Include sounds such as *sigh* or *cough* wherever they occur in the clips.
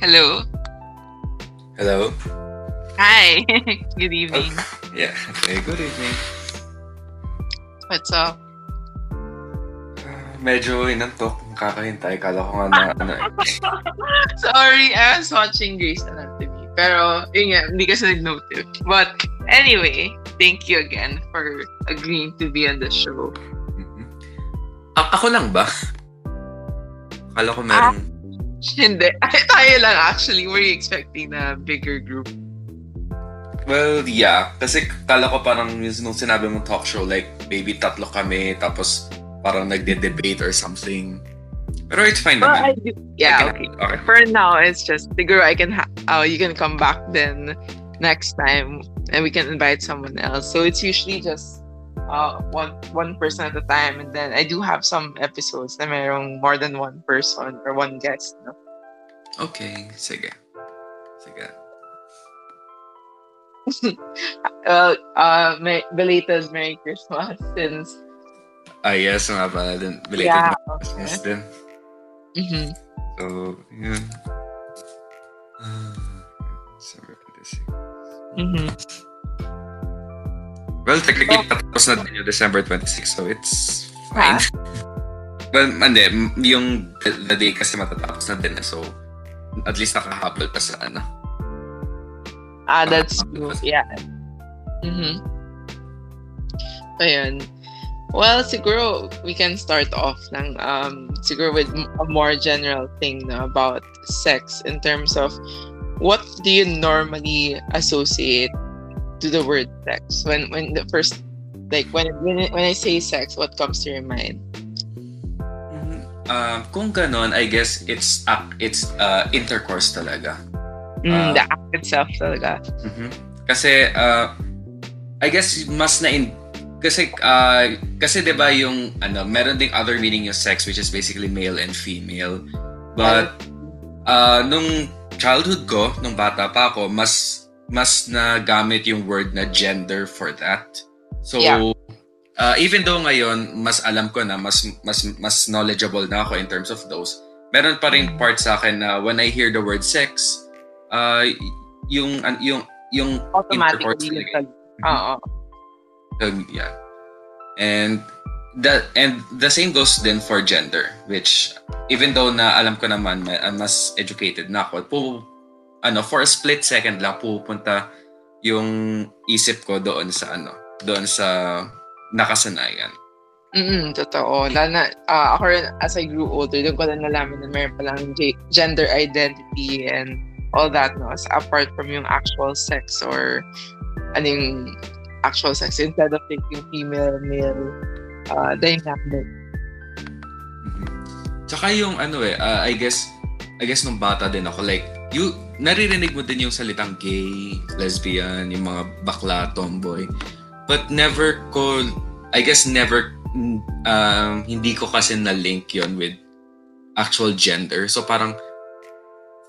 Hello. Hello. Hi. *laughs* good evening. Yeah. Okay, good evening. What's up? Ah, medyo inantok. Kakahintay. Kala ko nga na *laughs* ano eh. *laughs* Sorry, I was watching Grey's Anatomy. Pero, yun nga, hindi kasi nag-note. But, anyway, thank you again for agreeing to be on the show. Mhm. A- ako lang ba? Kala ko meron... *laughs* Hindi. Ay, tayo lang actually. Were you expecting a bigger group? Well, yeah. Kasi kala ko parang yung nung sinabi mong talk show, like, maybe tatlo kami, tapos parang nagde-debate or something. Pero it's fine Well, naman. I do. Yeah, I okay. okay. For now, it's just, siguro I can, ha- oh, you can come back then next time and we can invite someone else. So it's usually just uh, one one person at a time. And then I do have some episodes na merong more than one person or one guest. No? Okay, sige. Sige. *laughs* Well, uh, may, belated Merry Christmas since, Ah, yes, nga pala din. Belated yeah. na Christmas din. Mhm. So, yun. Ah, December 26. Well, technically, tapos na din yung December 26, so it's fine. well, hindi, yung the, day kasi matatapos na din, eh, so at least nakahabol pa sa ano. Ah, that's true. Yeah. Mhm. So, yun. Well, siguro we can start off lang um siguro with a more general thing na about sex in terms of what do you normally associate to the word sex when when the first like when when when I say sex what comes to your mind? Um, kung ganon, I guess it's uh, it's uh, intercourse talaga. Mm, Ah. the act itself talaga. Mhm. Kasi uh, I guess mas na in kasi uh, kasi 'di ba yung ano meron ding other meaning yung sex which is basically male and female but uh, nung childhood ko nung bata pa ako mas mas nagamit yung word na gender for that so Yeah. uh, even though ngayon mas alam ko na mas mas mas knowledgeable na ako in terms of those meron pa rin part sa akin na when I hear the word sex uh, yung yung yung Automatically. talaga. Oo. Um, yeah. And that and the same goes then for gender, which even though na alam ko naman ma- mas educated na ako, ano, for a split second lang pupunta yung isip ko doon sa ano, doon sa nakasanayan. Mm, totoo. Lalo na, ah, ako rin, as I grew older, doon ko na nalaman na meron palang ge- gender identity and all that, no? As apart from yung actual sex or anong actual sex instead of thinking female, male, uh, dynamic. Mhm. Tsaka yung ano eh, uh, I guess, I guess nung bata din ako, like, you, naririnig mo din yung salitang gay, lesbian, yung mga bakla, tomboy. But never ko, I guess never, mm, um, hindi ko kasi na-link yon with actual gender. So parang,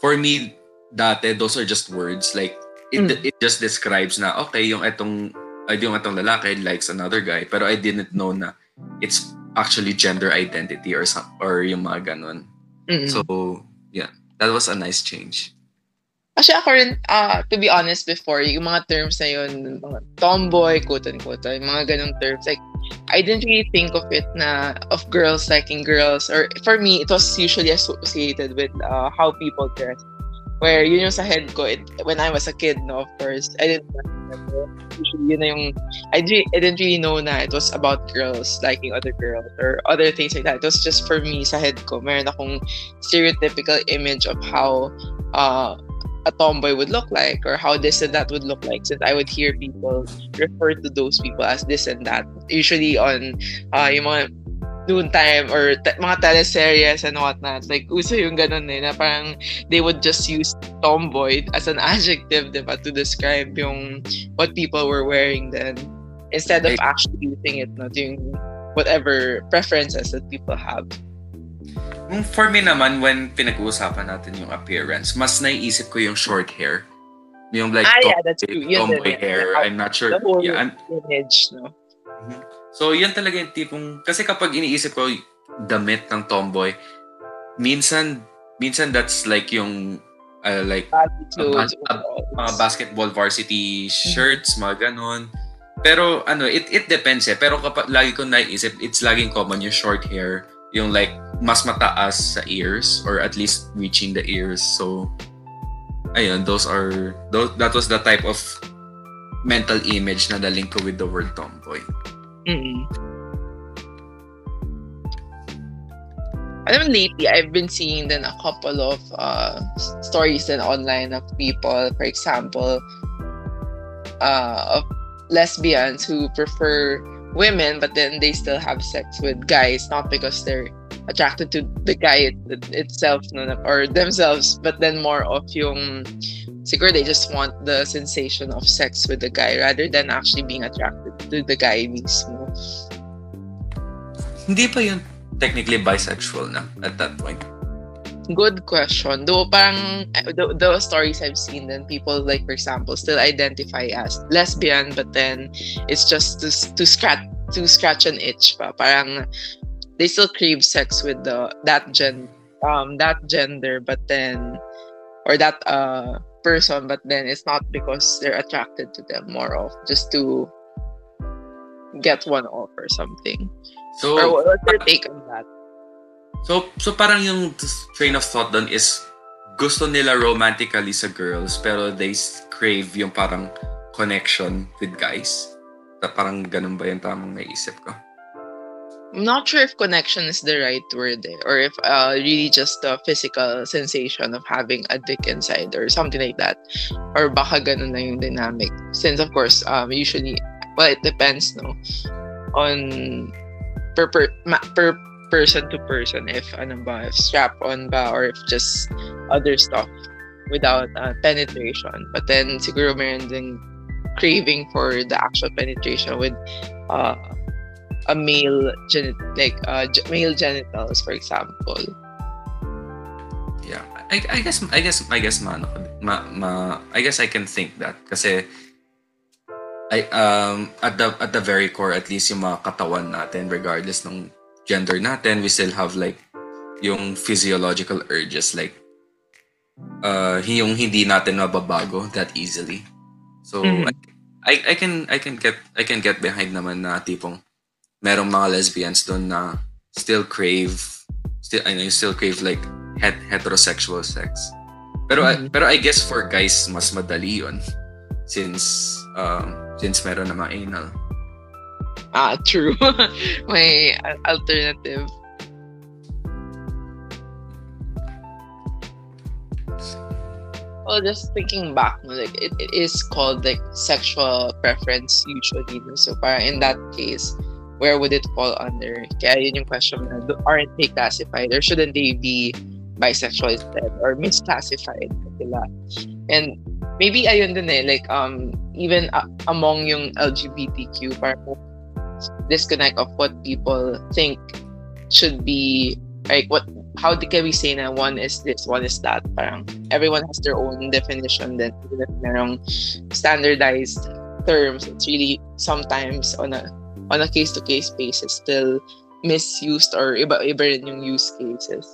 for me, dati, those are just words. Like, it, Mm. it just describes na, okay, yung etong, yung etong lalaki likes another guy. Pero I didn't know na it's actually gender identity or some, or yung mga ganun. Mm. So, yeah, that was a nice change. Actually, ako rin, ah, to be honest, before, yung mga terms na yun, mga tomboy, quote-unquote, yung mga ganong terms, like, I didn't really think of it na, of girls liking girls, or for me, it was usually associated with uh, how people dress. Where yun yung sa head ko, it, when I was a kid, no, of course, I didn't remember. Usually, yun na yung, I, I didn't really know na it was about girls liking other girls, or other things like that. It was just for me, sa head ko, meron akong stereotypical image of how, uh, a tomboy would look like or how this and that would look like since I would hear people refer to those people as this and that usually on uh, yung mga noon time or te- mga teleseries and whatnot like uso yung ganun eh na parang they would just use tomboy as an *laughs* adjective diba to describe yung what people were wearing then instead of actually using it no, yung whatever preferences that people have Mm, For me naman, when pinag-uusapan natin yung appearance, mas naiisip ko yung short hair. Yung like ah yeah that's true tomboy yeah. hair. I'm not sure. the whole Yeah, I'm, image no So, yun talaga yung tipong, kasi kapag iniisip ko damit ng tomboy, minsan, minsan that's like yung, uh, like Attitudes, uh, mga basketball varsity shirts, mga ganon. Pero ano, it it depends eh. Pero kapag lagi ko naisip, it's laging common yung short hair, yung like mas mataas sa ears or at least reaching the ears. So ayun, those are those, that was the type of mental image na daling ko with the word tomboy. Mm-mm. Alam mo, lately, I've been seeing then a couple of uh, stories then online of people, for example, uh, of lesbians who prefer women, but then they still have sex with guys, not because they're attracted to the guy it, it, itself or themselves, but then more of yung siguro they just want the sensation of sex with the guy rather than actually being attracted to the guy mismo. Hindi pa yun technically bisexual na at that point. Good question. Though parang the, the stories I've seen then people like for example still identify as lesbian but then it's just to, to scratch to scratch an itch pa. Parang they still crave sex with the that gen um that gender but then or that uh person but then it's not because they're attracted to them more of just to get one off or something. So or what's your take on that? So, so parang yung train of thought doon is gusto nila romantically sa girls pero they crave yung parang connection with guys. Ta parang ganun ba yung tamang naisip ko? I'm not sure if connection is the right word eh, or if uh, really just the physical sensation of having a dick inside or something like that. Or baka ganun na yung dynamic. Since of course, um, usually, well, it depends no on per, per, ma, per person to person if ano ba if strap on ba or if just other stuff without uh, penetration but then siguro meron din craving for the actual penetration with uh, a male gen- like uh, male genitals for example yeah I, I guess I guess I guess ma, ma, ma I guess I can think that kasi I um at the at the very core at least yung mga katawan natin regardless ng gender natin, we still have like yung physiological urges like uh yung hindi natin mababago that easily. So mm-hmm. I, I can I can get I can get behind naman na tipong merong mga lesbians doon na still crave still I know still crave like het, heterosexual sex. Pero mm-hmm. Pero I guess for guys mas madali 'yon since um since meron na mga anal. Ah, true. *laughs* May alternative. Well, just thinking back, like it, it is called like sexual preference usually. So, para in that case, where would it fall under? Kaya yun yung question na, aren't they classified or shouldn't they be bisexual instead or misclassified sila? And maybe ayun din eh, like um even uh, among yung LGBTQ, parang disconnect of what people think should be like what how can we say na one is this one is that parang everyone has their own definition then even if merong standardized terms it's really sometimes on a on a case to case basis still misused or iba iba rin yung use cases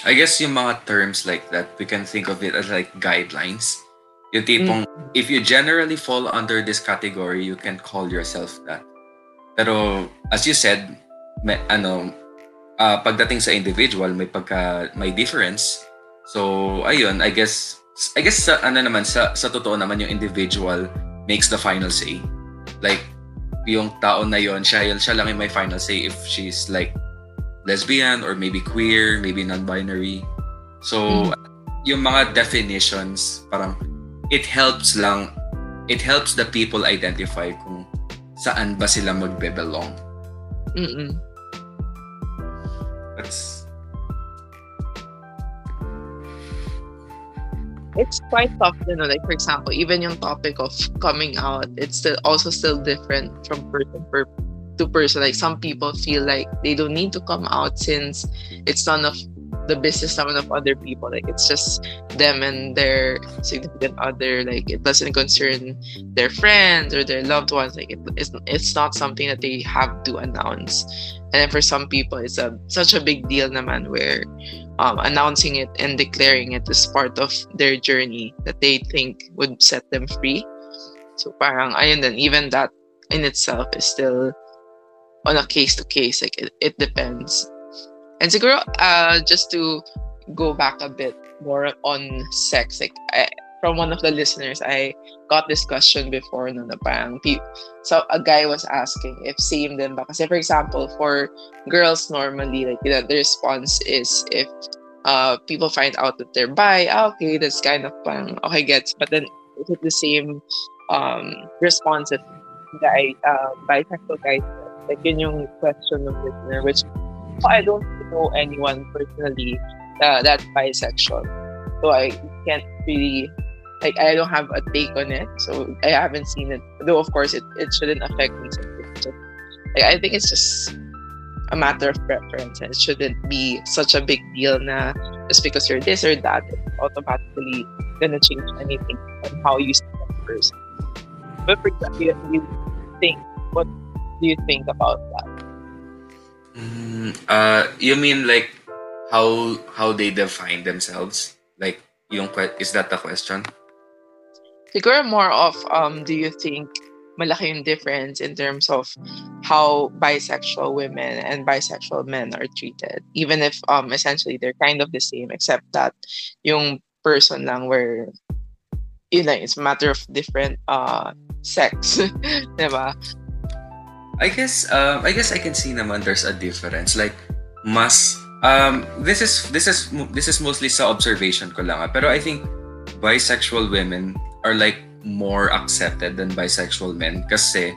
I guess yung mga terms like that we can think of it as like guidelines yung tipong mm. if you generally fall under this category you can call yourself that pero as you said, may, ano, uh, pagdating sa individual, may pagka may difference. So, ayun, I guess I guess sa ano naman sa sa totoo naman yung individual makes the final say. Like yung tao na yon, siya siya lang yung may final say if she's like lesbian or maybe queer, maybe non-binary. So, mm. yung mga definitions, parang it helps lang it helps the people identify kung saan ba sila magbe-belong. Mm-mm. That's it's quite tough you know like for example even yung topic of coming out it's still also still different from person per, to person like some people feel like they don't need to come out since it's none of the business naman of other people. Like it's just them and their significant other. Like it doesn't concern their friends or their loved ones. Like it, it's it's not something that they have to announce. And then for some people, it's a such a big deal, naman, where um, announcing it and declaring it is part of their journey that they think would set them free. So parang ayun din, even that in itself is still on a case to case. Like it, it depends. And siguro, uh, just to go back a bit more on sex, like I, from one of the listeners, I got this question before no, na parang, so a guy was asking if same din ba? Kasi for example, for girls normally, like you know, the response is if uh, people find out that they're bi, ah, okay, that's kind of parang, okay, gets. But then is it the same um, response that guy, uh, bisexual guys like yun yung question of listener, which I don't know anyone personally uh, that's bisexual. So I can't really like I don't have a take on it. So I haven't seen it. Though of course it, it shouldn't affect me. So like, I think it's just a matter of preference it shouldn't be such a big deal na just because you're this or that it's automatically gonna change anything on how you see that person. But for example, you think what do you think about that? Mm, uh, you mean like how how they define themselves? Like yung is that the question? Siguro more of um do you think malaki yung difference in terms of how bisexual women and bisexual men are treated even if um essentially they're kind of the same except that yung person lang where you know it's a matter of different uh sex *laughs* diba I guess um, I guess I can see naman there's a difference. Like mas um, this is this is this is mostly sa observation ko lang. Ah. Pero I think bisexual women are like more accepted than bisexual men kasi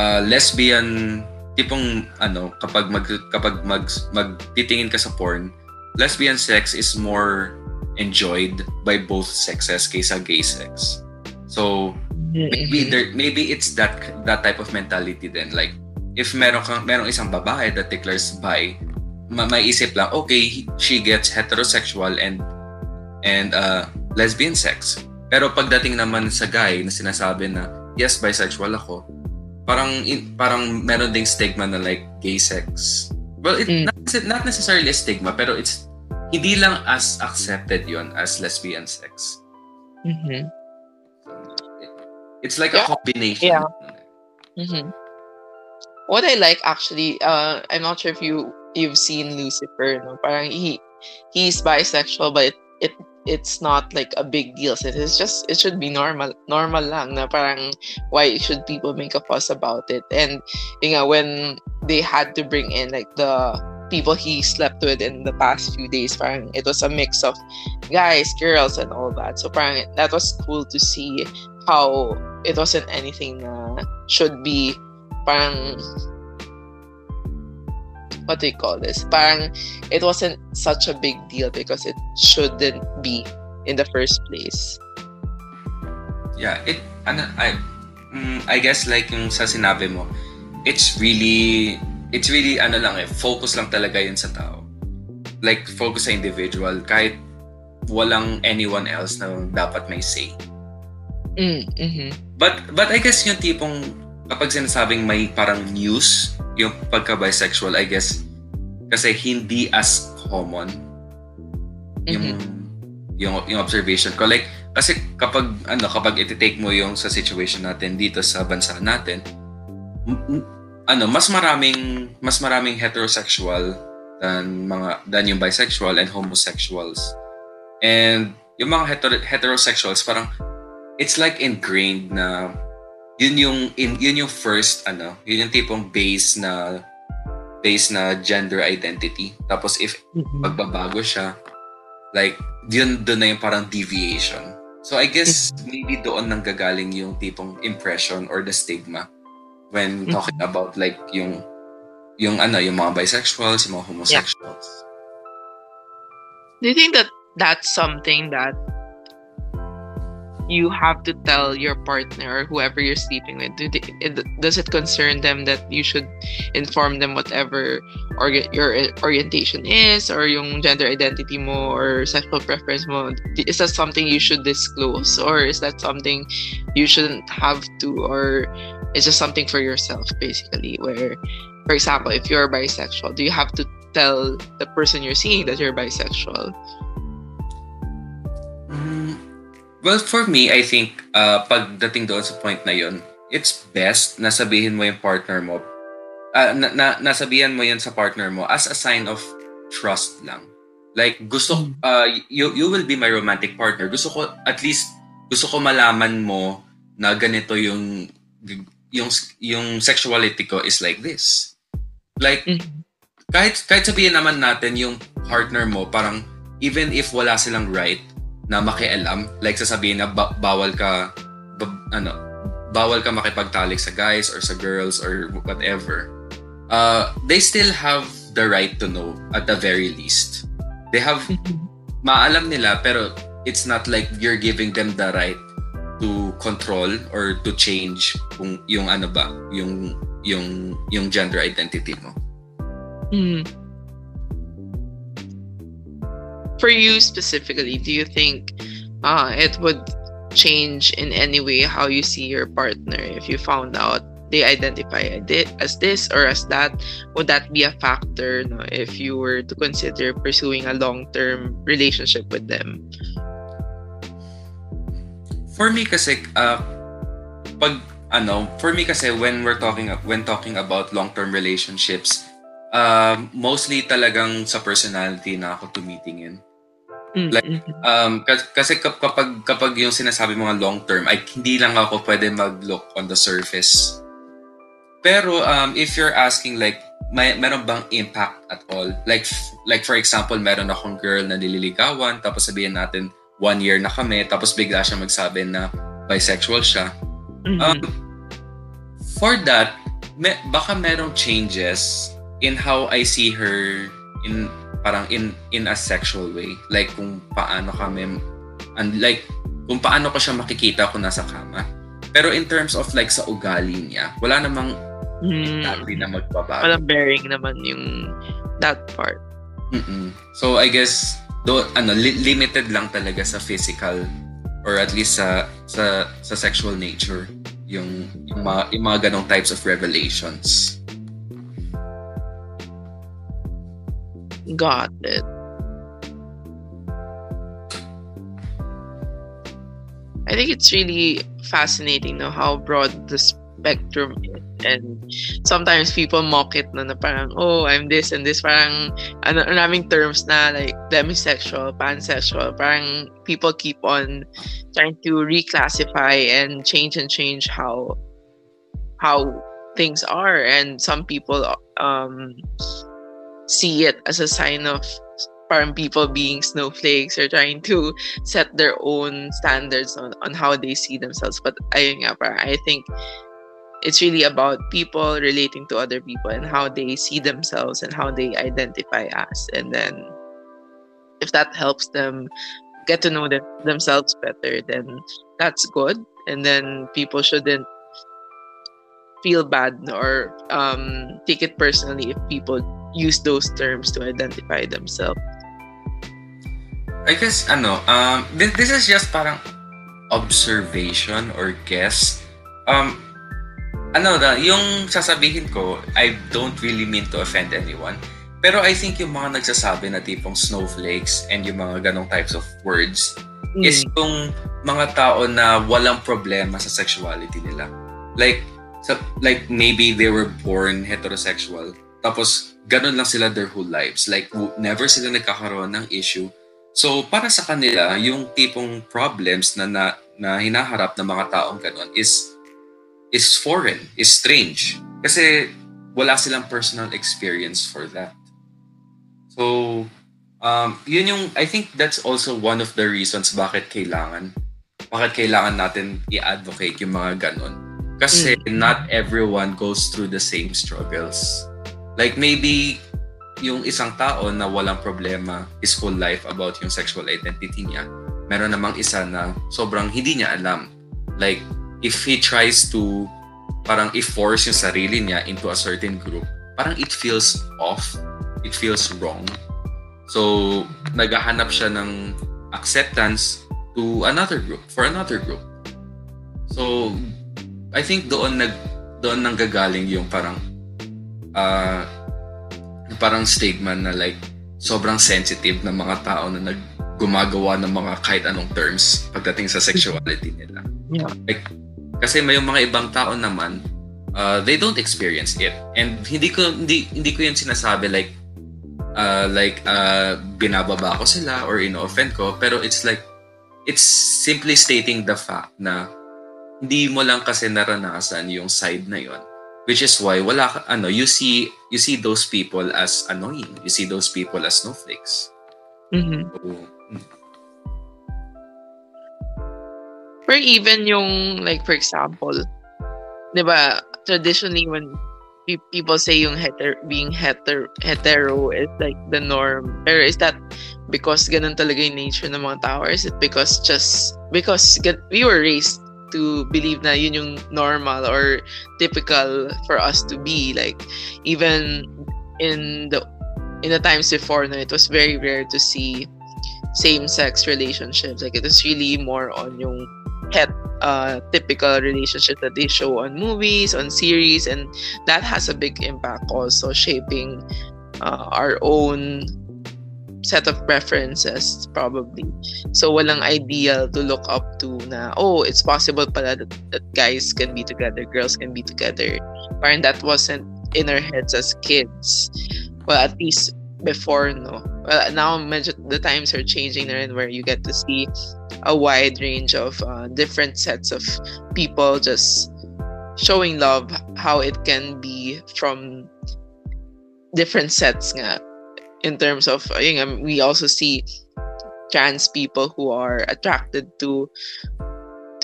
uh, lesbian tipong ano kapag mag kapag mag magtitingin ka sa porn lesbian sex is more enjoyed by both sexes kaysa gay sex. So maybe mm-hmm. there maybe it's that that type of mentality then like if meron kang merong isang babae that declares bi ma- may isip lang okay she gets heterosexual and and uh, lesbian sex pero pagdating naman sa guy na sinasabi na yes bisexual ako parang in, parang meron ding stigma na like gay sex well it mm. not, not necessarily a stigma pero it's hindi lang as accepted yon as lesbian sex mm-hmm. It's like yeah. a combination. Yeah. Mm-hmm. What I like actually, uh, I'm not sure if you you've seen Lucifer. No, parang he he's bisexual, but it, it it's not like a big deal. So it's just it should be normal, normal lang. Na parang why should people make a fuss about it? And you know when they had to bring in like the people he slept with in the past few days, parang it was a mix of guys, girls, and all that. So parang that was cool to see how it wasn't anything na should be parang what do you call this? Parang it wasn't such a big deal because it shouldn't be in the first place. Yeah, it ano I mm, I guess like yung sa sinabi mo, it's really it's really ano lang eh, focus lang talaga yun sa tao. Like focus sa individual kahit walang anyone else na dapat may say. Mm, mm-hmm. But but I guess yung tipong kapag sinasabing may parang news yung pagka-bisexual, I guess kasi hindi as common yung mm-hmm. yung yung observation ko like kasi kapag ano kapag i-take mo yung sa situation natin dito sa bansa natin m- ano mas maraming mas maraming heterosexual than mga than yung bisexual and homosexuals and yung mga hetero- heterosexuals parang it's like ingrained na yun yung in, yun yung first ano, yun yung tipong base na base na gender identity. Tapos if mm-hmm. magbabago siya, like yun doon na yung parang deviation. So I guess mm-hmm. maybe doon nang gagaling yung tipong impression or the stigma when mm-hmm. talking mm-hmm. about like yung yung ano, yung mga bisexuals, yung mga homosexuals. Yeah. Do you think that that's something that you have to tell your partner or whoever you're sleeping with do they, does it concern them that you should inform them whatever or your orientation is or yung gender identity mo or sexual preference mo? Is that something you should disclose or is that something you shouldn't have to or it's just something for yourself basically where for example if you're bisexual do you have to tell the person you're seeing that you're bisexual well for me i think uh, pagdating doon sa point na yon it's best na sabihin mo yung partner mo uh, na, na, nasabihan mo yan sa partner mo as a sign of trust lang. Like gusto hmm. uh, you, you will be my romantic partner. Gusto ko at least gusto ko malaman mo na ganito yung yung yung sexuality ko is like this. Like mm-hmm kahit kahit sabihin naman natin yung partner mo parang even if wala silang right na makialam. Like sasabihin na ba- bawal ka ba- ano bawal ka makipagtalik sa guys or sa girls or whatever. Uh they still have the right to know at the very least. They have *laughs* maalam nila pero it's not like you're giving them the right to control or to change kung yung ano ba yung yung yung gender identity mo. Mm. For you specifically, do you think uh, it would change in any way how you see your partner if you found out they identify as this or as that? Would that be a factor no, if you were to consider pursuing a long-term relationship with them? For me kasi, uh, pag ano, for me kasi when we're talking when talking about long-term relationships, uh, mostly talagang sa personality na ako tumitingin. Mm-hmm. Like, um, kasi kapag, kapag yung sinasabi mga long term, ay hindi lang ako pwede mag-look on the surface. Pero um, if you're asking like, may meron bang impact at all? Like, like for example, meron akong girl na nililigawan, tapos sabihin natin, one year na kami, tapos bigla siya magsabi na bisexual siya. Mm-hmm. Um, for that, may, baka merong changes in how I see her in parang in in a sexual way. Like kung paano kami and like kung paano ko siya makikita kung nasa kama. Pero in terms of like sa ugali niya wala namang mm. exactly na magbabago. Walang bearing naman yung that part. Mm-mm. so I guess do ano li- limited lang talaga sa physical or at least sa sa sa sexual nature yung yung mga, yung mga ganong types of revelations Got it. I think it's really fascinating know how broad the spectrum is. And sometimes people mock it na, na parang, oh, I'm this and this. Parang, ano, naming terms na like demisexual, pansexual. Parang people keep on trying to reclassify and change and change how how things are. And some people um see it as a sign of parang people being snowflakes or trying to set their own standards on, on how they see themselves. But ayun nga, parang I think it's really about people relating to other people and how they see themselves and how they identify as. And then if that helps them get to know them, themselves better, then that's good. And then people shouldn't feel bad or um, take it personally if people use those terms to identify themselves. I guess, ano, um, this is just parang observation or guess. Um, ano na, yung sasabihin ko, I don't really mean to offend anyone. Pero I think yung mga nagsasabi na tipong snowflakes and yung mga ganong types of words mm. is yung mga tao na walang problema sa sexuality nila. Like, so, like maybe they were born heterosexual. Tapos ganun lang sila their whole lives. Like, never sila nagkakaroon ng issue. So, para sa kanila, yung tipong problems na, na, na hinaharap ng mga taong ganun is is foreign, is strange. Kasi wala silang personal experience for that. So, um, yun yung, I think that's also one of the reasons bakit kailangan, bakit kailangan natin i-advocate yung mga ganun. Kasi mm. not everyone goes through the same struggles. Like maybe yung isang tao na walang problema his whole life about yung sexual identity niya. meron namang isa na sobrang hindi niya alam. Like, if he tries to parang i-force yung sarili niya into a certain group, parang it feels off. It feels wrong. So, naghahanap siya ng acceptance to another group, for another group. So, I think doon nag doon nanggagaling yung parang uh, parang stigma na like sobrang sensitive ng mga tao na nag gumagawa ng mga kahit anong terms pagdating sa sexuality nila. Yeah. Like, kasi may yung mga ibang tao naman, uh, they don't experience it. And hindi ko hindi hindi ko yun sinasabi like uh, like uh, binababa ko sila or ino-offend ko, pero it's like it's simply stating the fact na hindi mo lang kasi naranasan yung side na yon which is why wala ka, ano you see you see those people as annoying. You see those people as snowflakes. Mhm. so, Or even yung, like, for example, di ba, traditionally when pe- people say yung heter being heter hetero is like the norm, or is that because ganun talaga yung nature ng mga tao, or is it because just, because we were raised to believe na yun yung normal or typical for us to be, like, even in the in the times before no, it was very rare to see same-sex relationships. Like, it was really more on yung het uh, typical relationship that they show on movies, on series, and that has a big impact also shaping uh, our own set of preferences probably. So walang ideal to look up to na, oh, it's possible pala that, that guys can be together, girls can be together. Parang that wasn't in our heads as kids. Well, at least before, no? Well, now medyo the times are changing na where you get to see a wide range of uh, different sets of people just showing love how it can be from different sets nga in terms of ayun nga, we also see trans people who are attracted to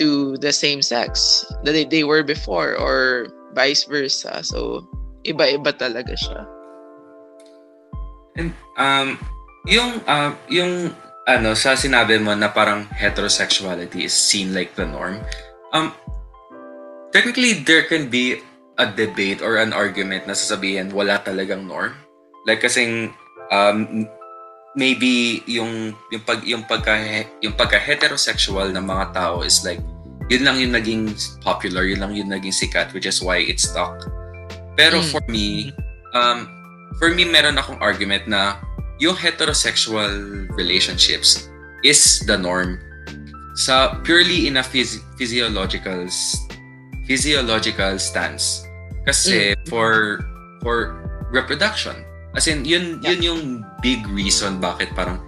to the same sex that they, they were before or vice versa. So iba-iba talaga siya. And um yung uh, yung ano sa sinabi mo na parang heterosexuality is seen like the norm um technically there can be a debate or an argument na sasabihin wala talagang norm. Like kasing um maybe yung yung pag yung pagka yung pagka heterosexual ng mga tao is like yun lang yung naging popular yun lang yung naging sikat which is why it stuck. Pero Mm. for me um for me meron akong argument na yung heterosexual relationships is the norm. Sa purely in a phys- physiological physiological stance. Kasi for for reproduction as in yun Yeah. yun yung big reason bakit parang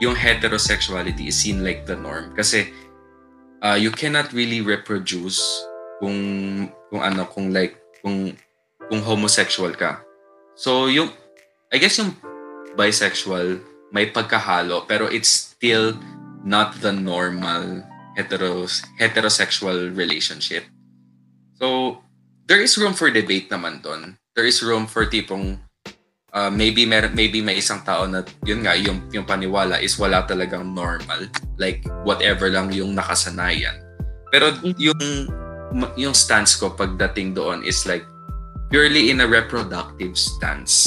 yung heterosexuality is seen like the norm kasi uh, you cannot really reproduce kung kung ano kung like kung kung homosexual ka so yung I guess yung bisexual may pagkahalo pero it's still not the normal heteros heterosexual relationship. So there is room for debate naman doon. There is room for tipong uh, maybe mer- maybe may isang tao na yun nga yung yung paniwala is wala talagang normal like whatever lang yung nakasanayan. Pero yung yung stance ko pagdating doon is like purely in a reproductive stance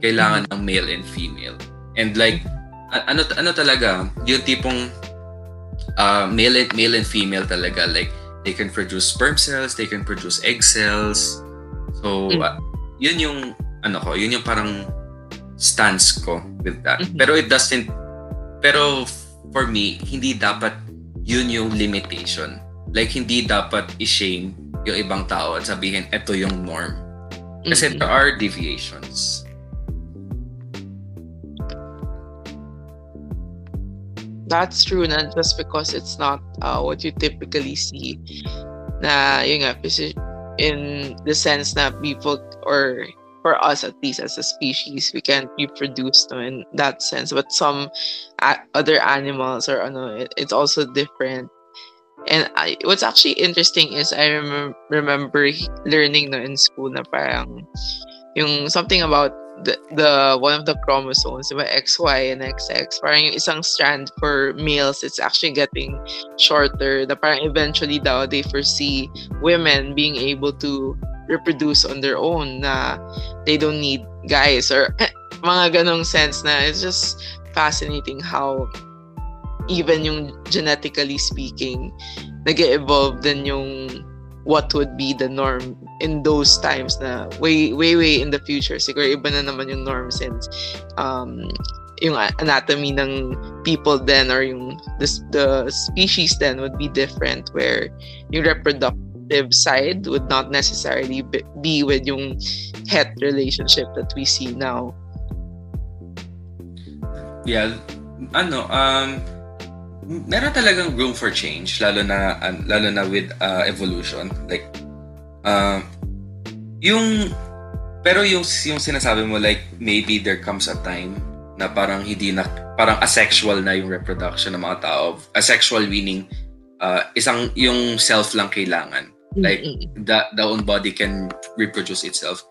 kailangan ng male and female. And like ano ano talaga, yung tipong uh, male and male and female talaga like they can produce sperm cells, they can produce egg cells. So uh, yun yung ano ko, yun yung parang stance ko with that. Mhm. Pero it doesn't pero for me, hindi dapat yun yung limitation. Like hindi dapat i-shame yung ibang tao at sabihin ito yung norm. Kasi Mhm. there are deviations. That's true na just because it's not uh, what you typically see na yun nga in the sense na people or for us at least as a species we can't reproduce no, in that sense but some a- other animals or ano it, it's also different and I, what's actually interesting is I remember remember learning no in school na parang yung something about the, the one of the chromosomes, diba, XY and XX, parang yung isang strand for males, it's actually getting shorter. The parang eventually daw, they foresee women being able to reproduce on their own na they don't need guys or *laughs* mga ganong sense na it's just fascinating how even yung genetically speaking, nag evolve din yung what would be the norm in those times na way way way in the future. Siguro iba na naman yung norm since um yung anatomy ng people then or yung the, the species then would be different where yung reproductive side would not necessarily be with yung het relationship that we see now. Yeah ano um meron talagang room for change lalo na lalo na with uh, evolution. Like uh, yung pero yung yung sinasabi mo like maybe there comes a time na parang hindi na parang asexual na yung reproduction ng mga tao asexual meaning uh, isang yung self lang kailangan like the the own body can reproduce itself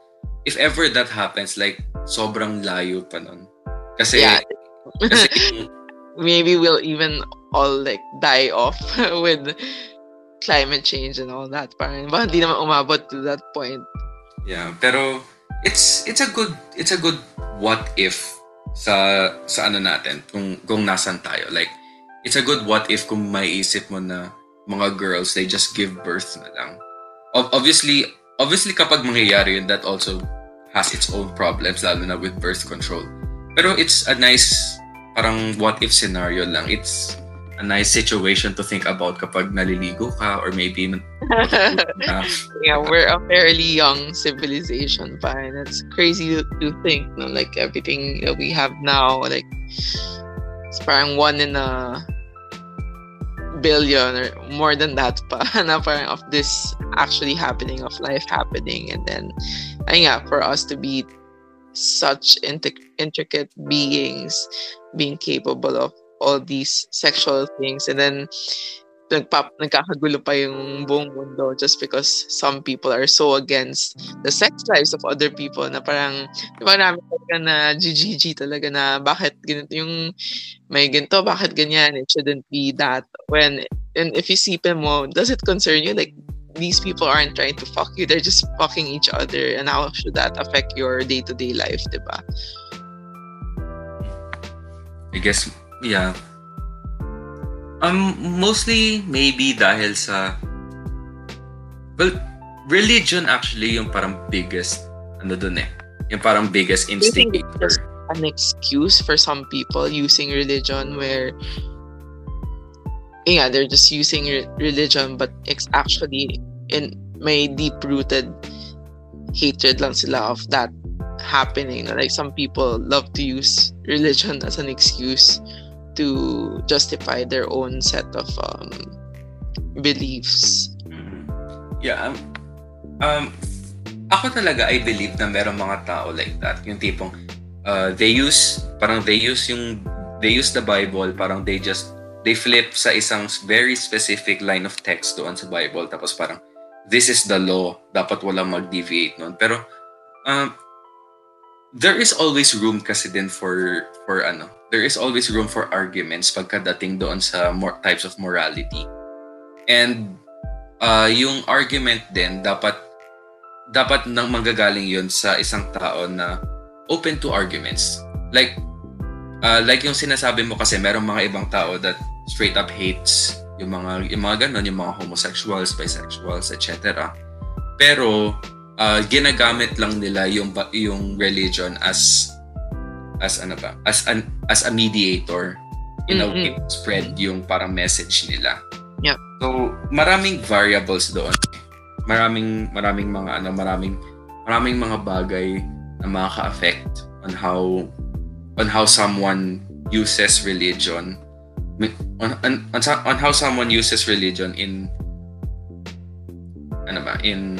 if ever that happens like sobrang layo pa nun kasi yeah. kasi *laughs* *laughs* maybe we'll even all like die off *laughs* with climate change and all that. Parang ba hindi naman umabot to that point. Yeah, pero it's it's a good it's a good what if sa sa ano natin kung kung nasan tayo. Like it's a good what if kung maiisip mo na mga girls they just give birth na lang. Obviously obviously kapag mangyayari yun that also has its own problems lalo na with birth control. Pero it's a nice parang what if scenario lang. It's a nice situation to think about kapag naliligo ka or maybe *laughs* yeah we're a fairly young civilization pa and it's crazy to, think no like everything that we have now like it's parang one in a billion or more than that pa. *laughs* Na parang of this actually happening of life happening. And then and yeah for us to be such intricate beings being capable of all these sexual things. And then nagpap nagkakagulo pa yung buong mundo just because some people are so against the sex lives of other people na parang di ba namin talaga na GGG talaga na bakit ganito yung may ganito bakit ganyan? It shouldn't be that. When and if see mo does it concern you? Like these people aren't trying to fuck you. They're just fucking each other. And how should that affect your day-to-day life di ba? I guess Yeah. Um, mostly maybe dahil sa well, religion actually yung parang biggest ano dun eh. Yung parang biggest instinct. Just an excuse for some people using religion where yeah, they're just using re- religion but it's actually in may deep-rooted hatred lang sila of that happening. Like some people love to use religion as an excuse to justify their own set of um, beliefs. Mm-hmm. Yeah. Um, um, ako talaga, I believe na merong mga tao like that. Yung tipong, uh, they use, parang they use yung, they use the Bible, parang they just, they flip sa isang very specific line of text doon sa Bible. Tapos parang, this is the law. Dapat walang mag-deviate nun. Pero, um, there is always room kasi din for, for ano, there is always room for arguments pagkadating doon sa more types of morality. And uh, yung argument din dapat dapat nang manggagaling yun sa isang tao na open to arguments. Like uh, like yung sinasabi mo kasi merong mga ibang tao that straight up hates yung mga yung mga ganun, yung mga homosexuals, bisexuals, etc. Pero uh, ginagamit lang nila yung yung religion as as ano ba as an as a mediator in mm-hmm. a way spread yung parang message nila. Yeah. So maraming variables doon. Maraming maraming mga ano maraming maraming mga bagay na makaka-affect on how on how someone uses religion on, on, on, on how someone uses religion in ano ba in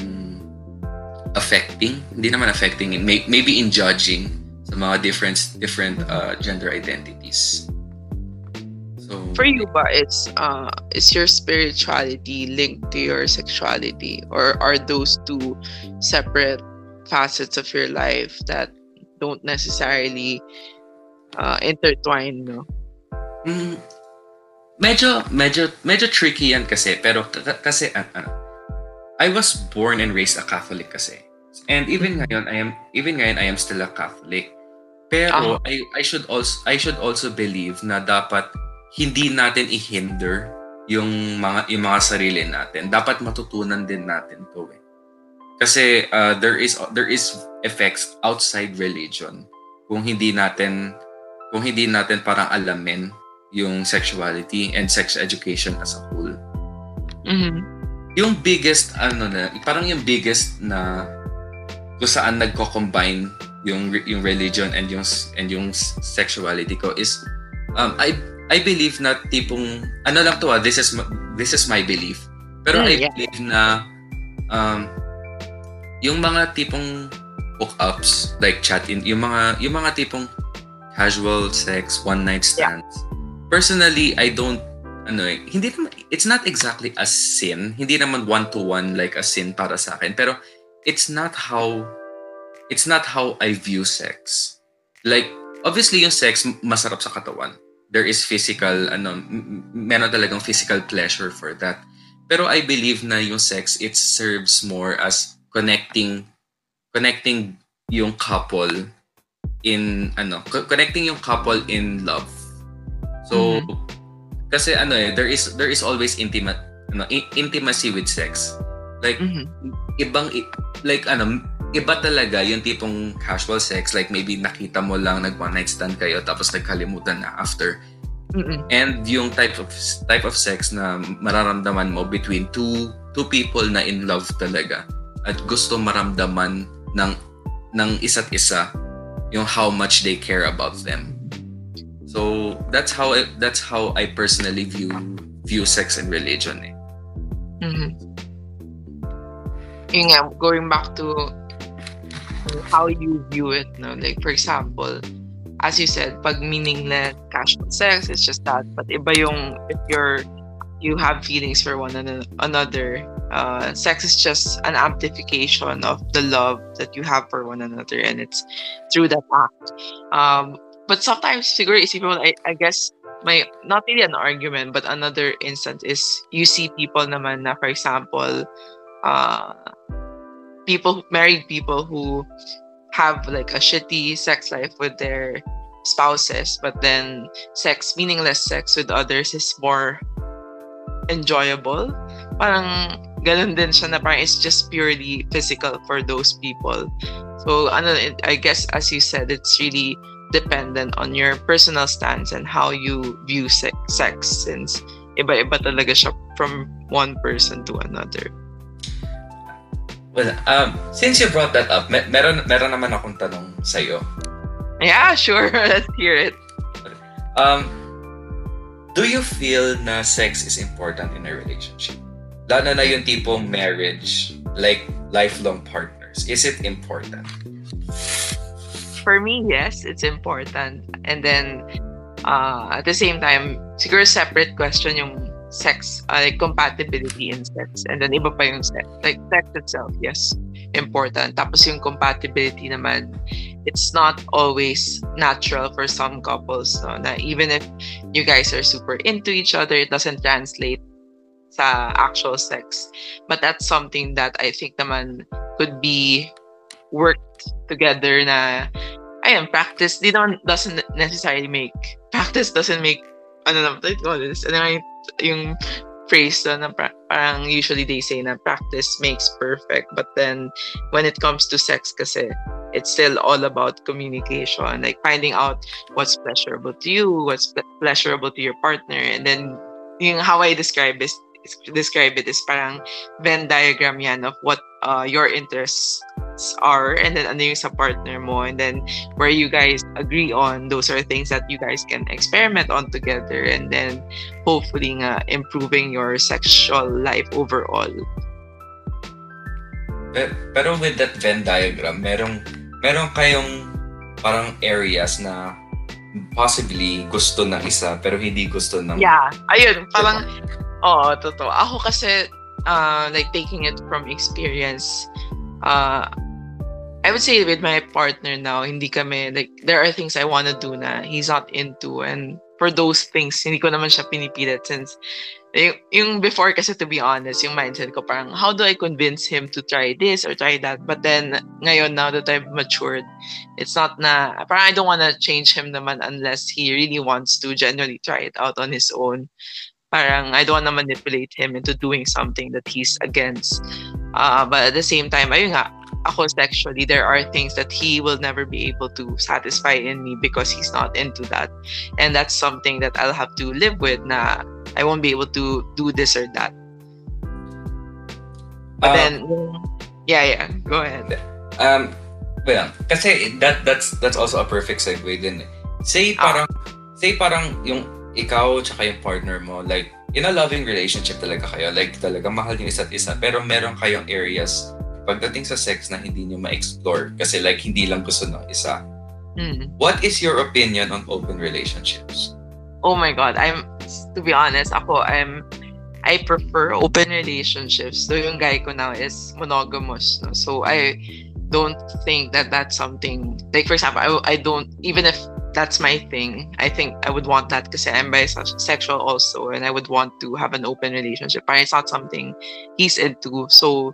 affecting hindi naman affecting in maybe in judging sa mga different different uh, gender identities. So for you ba it's uh is your spirituality linked to your sexuality or are those two separate facets of your life that don't necessarily uh, intertwine, no? Mm, medyo, medyo, medyo tricky yan kasi. Pero kasi, uh, uh, I was born and raised a Catholic kasi. And even ngayon, I am, even ngayon, I am still a Catholic. Pero Ah. I, I should also, I should also believe na dapat hindi natin i-hinder yung mga, yung mga sarili natin. Dapat matutunan din natin to eh. Kasi uh, there is there is effects outside religion kung hindi natin kung hindi natin parang alamin yung sexuality and sex education as a whole. Mhm. Yung biggest ano na parang yung biggest na kung saan nagko-combine yung yung religion and yung and yung sexuality ko is um I I believe na tipong ano lang to ah, this is this is my belief. Pero Mm, I yeah. believe na um yung mga tipong hookups like chat in yung mga yung mga tipong casual sex one night Yeah. stands. Personally, I don't ano eh, hindi naman, it's not exactly a sin. Hindi naman one to one like a sin para sa akin, pero it's not how it's not how I view sex. Like obviously yung sex masarap sa katawan. There is physical ano meron talagang physical pleasure for that. Pero I believe na yung sex it serves more as connecting connecting yung couple in ano co- connecting yung couple in love. So kasi ano eh there is there is always intimate ano intimacy with sex. Like Mhm. ibang like ano iba talaga yung tipong casual sex like maybe nakita mo lang nag one night stand kayo tapos nagkalimutan na after Mhm. and yung type of type of sex na mararamdaman mo between two two people na in love talaga at gusto maramdaman ng ng isa't isa yung how much they care about them. So that's how I, that's how I personally view view sex and religion. Eh. Mhm. Yun nga, going back to how you view it, no? Like, for example, as you said, pag meaningless casual sex, it's just that. But iba yung, if you're, you have feelings for one another, uh, sex is just an amplification of the love that you have for one another. And it's through that act. Um, but sometimes, siguro, isipin mo, I, I guess, my not really an argument but another instance is you see people naman na for example uh people married people who have like a shitty sex life with their spouses but then sex meaningless sex with others is more enjoyable parang ganun din siya na parang it's just purely physical for those people so ano I guess as you said it's really dependent on your personal stance and how you view se- sex since iba-iba talaga siya from one person to another. Well, um, since you brought that up, mer- meron meron naman akong tanong sa iyo. Yeah, sure. *laughs* Let's hear it. Um, do you feel na sex is important in a relationship? Lalo na yung tipong marriage, like lifelong partners. Is it important? For me, yes, it's important. And then, uh, at the same time, siguro separate question yung sex, uh, like compatibility in sex. And then iba pa yung sex. Like sex itself, yes, important. Tapos yung compatibility naman, it's not always natural for some couples. No? Na even if you guys are super into each other, it doesn't translate sa actual sex. But that's something that I think naman could be worked together na ayun, practice di naman doesn't necessarily make practice doesn't make ano naman this ano nga yung, phrase doon na parang usually they say na practice makes perfect but then when it comes to sex kasi it's still all about communication like finding out what's pleasurable to you what's ple- pleasurable to your partner and then yung how I describe is describe it is parang Venn diagram yan of what uh, your interests are and then ano yung sa partner mo and then where you guys agree on those are things that you guys can experiment on together and then hopefully nga improving your sexual life overall. Pe- Pero with that Venn diagram, merong merong kayong parang areas na possibly gusto ng isa pero hindi gusto ng Yeah, ayun, parang Oo, totoo. Ako kasi, uh, like, taking it from experience, uh, I would say with my partner now, hindi kami, like, there are things I want to do na he's not into. And for those things, hindi ko naman siya pinipilit since yung, yung before kasi to be honest, yung mindset ko parang how do I convince him to try this or try that? But then ngayon now that I've matured, it's not na parang I don't want to change him naman unless he really wants to genuinely try it out on his own. Parang I don't want to manipulate him into doing something that he's against. Uh, but at the same time, ayun nga, ako sexually, there are things that he will never be able to satisfy in me because he's not into that. And that's something that I'll have to live with na I won't be able to do this or that. But uh, then, yeah, yeah, go ahead. Um, well, kasi that that's that's also a perfect segue din. Eh. Say ah. parang uh, say parang yung ikaw tsaka yung partner mo like in a loving relationship talaga kayo like talaga mahal yung isa't isa pero meron kayong areas pagdating sa sex na hindi nyo ma-explore kasi like hindi lang gusto ng isa. Mm. What is your opinion on open relationships? Oh my god, I'm to be honest, ako I'm I prefer open relationships. So yung guy ko now is monogamous. No? So I don't think that that's something like for example, I, I don't even if that's my thing. I think I would want that because I'm bisexual also, and I would want to have an open relationship. But it's not something he's into. So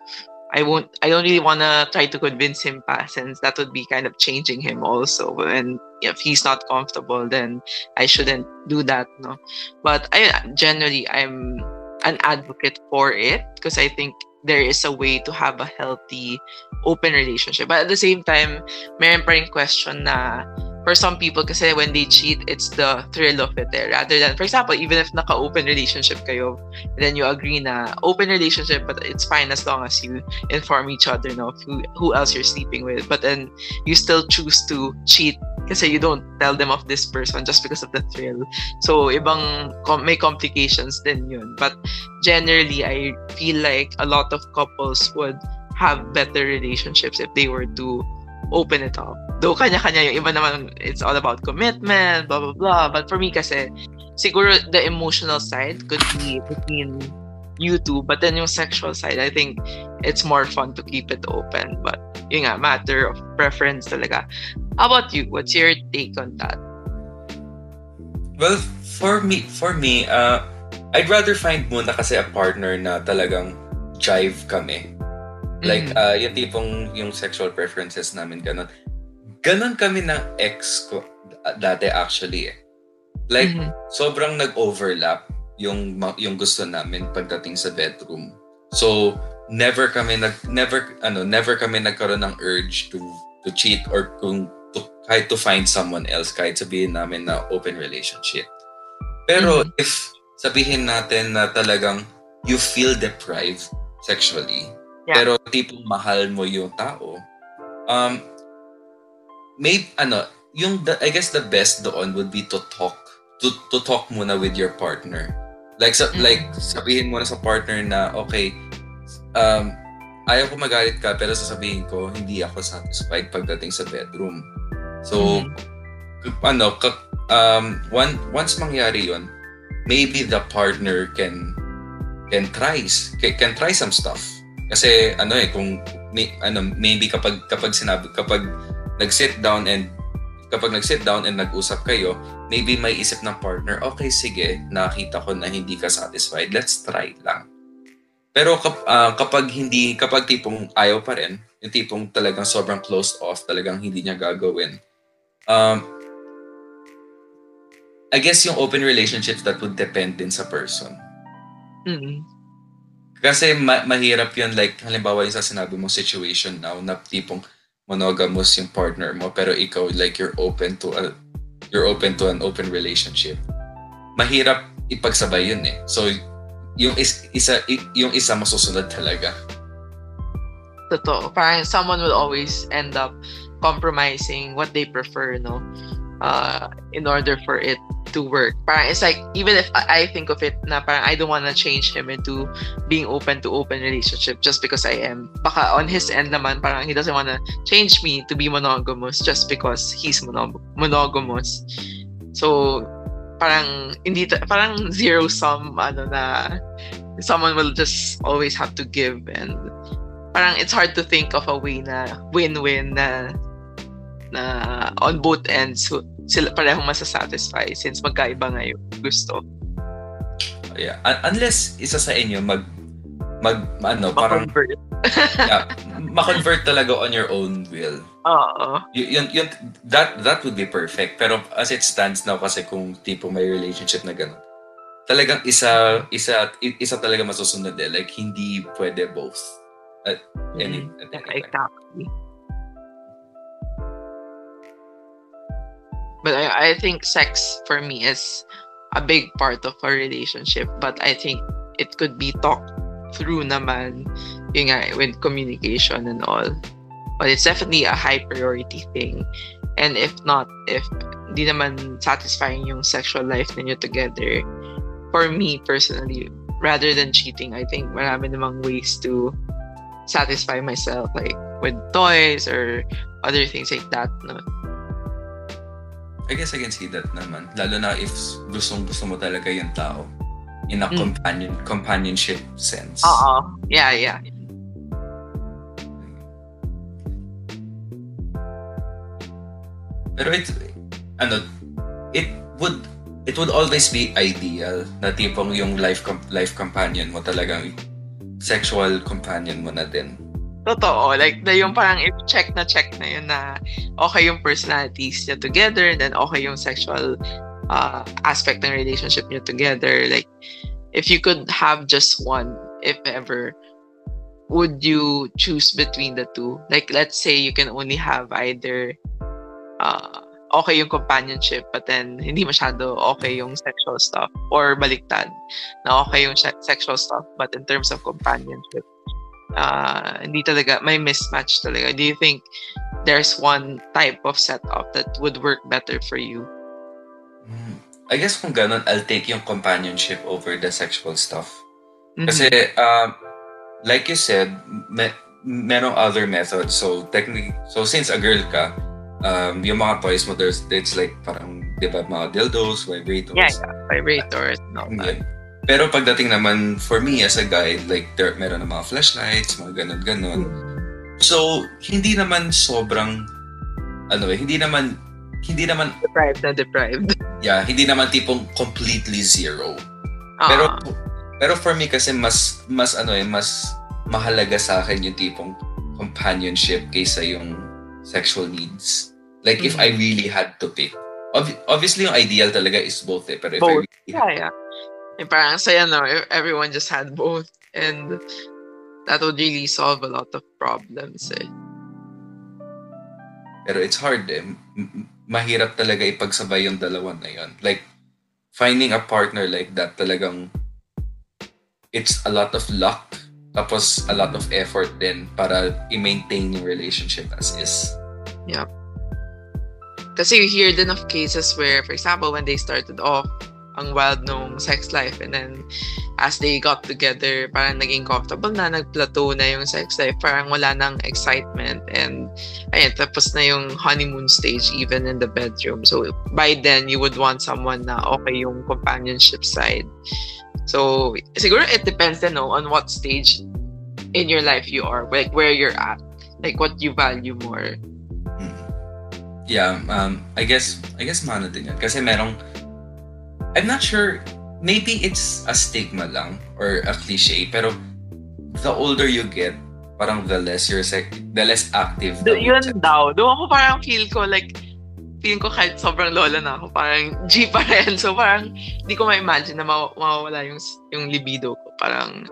I won't I don't really want to try to convince him pa since that would be kind of changing him also. And if he's not comfortable then I shouldn't do that no? But I generally I'm an advocate for it because I think there is a way to have a healthy open relationship. But at the same time meron pa question na for some people kasi when they cheat it's the thrill of it there. Rather than for example even if naka-open relationship kayo then you agree na open relationship but it's fine as long as you inform each other no who, who else you're sleeping with. But then you still choose to cheat kasi you don't tell them of this person just because of the thrill. So ibang com- may complications din yun. But generally I feel like a lot of couples would have better relationships if they were to open it up. Though kanya-kanya yung iba naman, it's all about commitment, blah, blah, blah. But for me kasi, siguro the emotional side could be between you two. But then yung sexual side, I think it's more fun to keep it open. But yun nga, matter of preference talaga. How about you? What's your take on that? Well, for me, for me, uh, I'd rather find muna kasi a partner na talagang jive kami. Like, mm-hmm. uh, yung tipong yung sexual preferences namin, ganun. Ganun kami ng ex ko dati actually eh. Like, mm-hmm. sobrang nag-overlap yung yung gusto namin pagdating sa bedroom. So, never kami nag never ano, never kami nagkaroon ng urge to to cheat or kung to, kahit to find someone else kahit sabihin namin na open relationship. Pero mm-hmm. if sabihin natin na talagang you feel deprived sexually, Yeah. Pero tipong mahal mo yung tao. Um, may, ano, yung, the, I guess the best doon would be to talk. To, to talk muna with your partner. Like, sa, mm-hmm. like sabihin mo na sa partner na, okay, um, ayaw ko magalit ka, pero sasabihin ko, hindi ako satisfied pagdating sa bedroom. So, mm-hmm. ano, um, one, once mangyari yon maybe the partner can can try can, can try some stuff kasi ano eh kung may, ano maybe kapag kapag sinabi kapag nag-sit down and kapag nag-sit down and nag-usap kayo, maybe may isip ng partner, okay sige, nakita ko na hindi ka satisfied, let's try lang. Pero kap, uh, kapag hindi kapag tipong ayaw pa rin, yung tipong talagang sobrang closed off, talagang hindi niya gagawin. Um, I guess yung open relationships that would depend din sa person. Mm-hmm. Kasi ma- mahirap yun, like, halimbawa yung sa sinabi mong situation now, na tipong monogamous yung partner mo, pero ikaw, like, you're open to a, you're open to an open relationship. Mahirap ipagsabay yun eh. So, yung is, isa, yung isa masusunod talaga. Totoo. Parang someone will always end up compromising what they prefer, no? Uh, in order for it to work. Parang it's like even if I think of it na parang I don't want to change him into being open to open relationship just because I am. Baka on his end naman parang he doesn't want to change me to be monogamous just because he's monog- monogamous. So parang hindi parang zero sum ano na someone will just always have to give and parang it's hard to think of a way na win-win na na on both ends sila parehong masasatisfy since magkaiba nga yung gusto. Yeah. Un- unless isa sa inyo mag mag ano parang *laughs* yeah, *laughs* ma-convert talaga on your own will. Oo. Y- yun, yun, that, that would be perfect. Pero as it stands now kasi kung tipo may relationship na gano'n, talagang isa, isa, isa talaga masusunod eh. Like, hindi pwede both. At any, Mhm. at any time. exactly. But I, I think sex for me is a big part of a relationship. But I think it could be talked through naman yun nga, with communication and all. But it's definitely a high priority thing. And if not, if di naman satisfying yung sexual life ninyo together, for me personally, rather than cheating, I think marami namang ways to satisfy myself like with toys or other things like that no I guess I can see that naman. Lalo na if gustong gusto mo talaga yung tao in a Mm. companion companionship sense. Oo. yeah yeah Pero it, ano, it would it would always be ideal na tipong yung life life companion mo talagang sexual companion mo na din. Totoo like na yung parang if check na check na yun na okay yung personalities niya together then okay yung sexual uh, aspect ng relationship niyo together. Like if you could have just one if ever would you choose between the two? Like let's say you can only have either uh, okay yung companionship but then hindi masyado okay yung sexual stuff or baliktad na okay yung se- sexual stuff but in terms of companionship uh, hindi talaga may mismatch talaga do you think there's one type of setup that would work better for you Mm. I guess kung ganun, I'll take yung companionship over the sexual stuff. Mhm. Kasi, um, like you said, me, merong other methods. So, technically, so since a girl ka, um, yung mga toys mo, there's, it's like parang, di ba, mga dildos, vibrators. yeah, yeah vibrators no Yun. Pero pagdating naman, for me as a guy, like, there, meron na mga flashlights, mga ganun-ganun. So, hindi naman sobrang, ano eh, hindi naman, hindi naman, deprived na deprived yeah, hindi naman tipong completely zero. Ah, Pero pero for me kasi mas mas ano eh mas mahalaga sa akin yung tipong companionship kaysa yung sexual needs. Like if I really had to pick. Ob- obviously yung ideal talaga is both eh. Pero if I really yeah yeah eh, parang saya no if everyone just had both and that would really solve a lot of problems eh. Pero it's hard eh. Mahirap talaga ipagsabay yung dalawa na yun. Like, finding a partner like that talagang it's a lot of luck tapos a lot of effort din para i-maintain yung relationship as is. Kasi you hear din of cases where, for example, when they started off, ang wild nung sex life and then as they got together, parang naging comfortable na, nag-plateau na yung sex life, parang wala nang excitement and ayun, tapos na yung honeymoon stage even in the bedroom. So by then, you would want someone na okay yung companionship side. So siguro it depends din no, on what stage in your life you are, like where you're at, like what you value more. Mm. Yeah, um, I guess, I guess mano din yan. Kasi merong, I'm not sure, maybe it's a stigma lang or a cliche, pero the older you get, parang the less you're sec- the less active. Do, yun sex. daw. Doon ako parang feel ko like, feeling ko kahit sobrang lola na ako, parang *laughs* G pa rin. So parang, hindi ko ma-imagine na maw- mawawala yung, yung libido ko. Parang,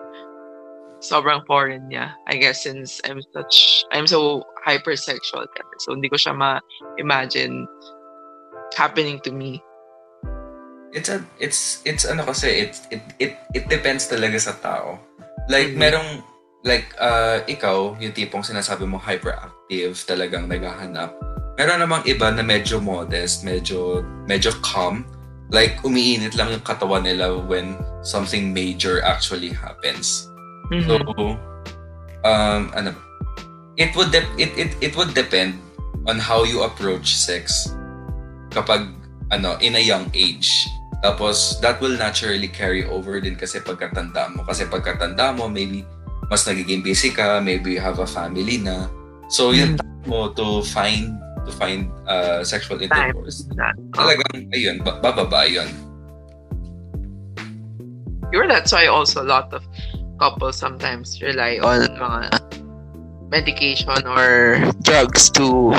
sobrang foreign niya. I guess since I'm such, I'm so hypersexual. So hindi ko siya ma-imagine happening to me. It's a, it's, it's ano kasi, it, it, it, it depends talaga sa tao. Like, Mhm. merong, like, uh, ikaw, yung tipong sinasabi mo hyperactive, talagang naghahanap. Meron namang iba na medyo modest, medyo, medyo calm. Like, umiinit lang yung katawan nila when something major actually happens. So, Mhm. um, ano, it would dep- it, it it would depend on how you approach sex kapag ano in a young age. Tapos that will naturally carry over din kasi pagkatanda mo kasi pagkatanda mo maybe mas nagiging busy ka, maybe you have a family na. So, yun Mm. mo to find to find uh, sexual intercourse. Talagang, ayun, ba- bababa yun. Sure, that's why also a lot of couples sometimes rely on mga medication or drugs to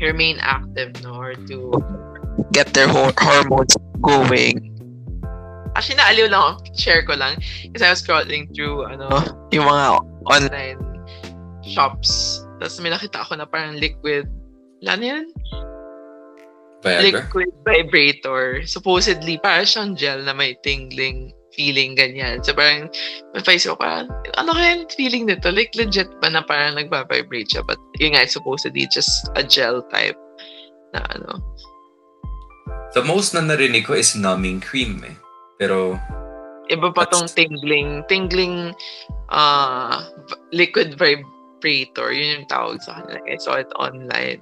remain active no or to get their hor- hormones going. Actually, naaliw lang ako. Share ko lang. Kasi I was scrolling through ano, yung mga online shops. Tapos may nakita ako na parang liquid. Wala na yun? Viagra? liquid vibrator. Supposedly, parang siyang gel na may tingling feeling ganyan. So parang, napaisip ko parang, ano kaya yung feeling nito? Like legit ba na parang nagba-vibrate siya? But yun nga, supposedly just a gel type na ano. The most na narinig ko is numbing cream eh. Pero, Iba pa tong tingling, tingling uh, liquid vibrator. Yun yung tawag sa kanila. I saw it online.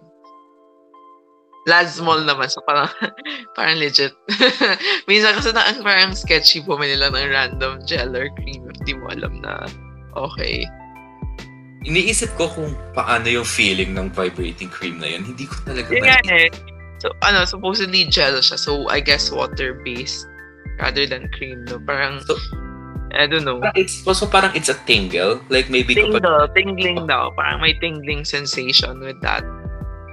Lazmol naman. So parang, *laughs* parang legit. *laughs* Minsan kasi na, parang sketchy bumili lang ng random gel or cream if di mo alam na okay. iniisip ko kung paano yung feeling ng vibrating cream na yun. Hindi ko talaga nga na- eh. So, ano, supposedly gel siya. So, I guess water-based rather than cream, no? Parang, So- I don't know. It's, so parang it's a tingle. Like maybe kapag, Tingle, tingling daw. Parang may tingling sensation with that.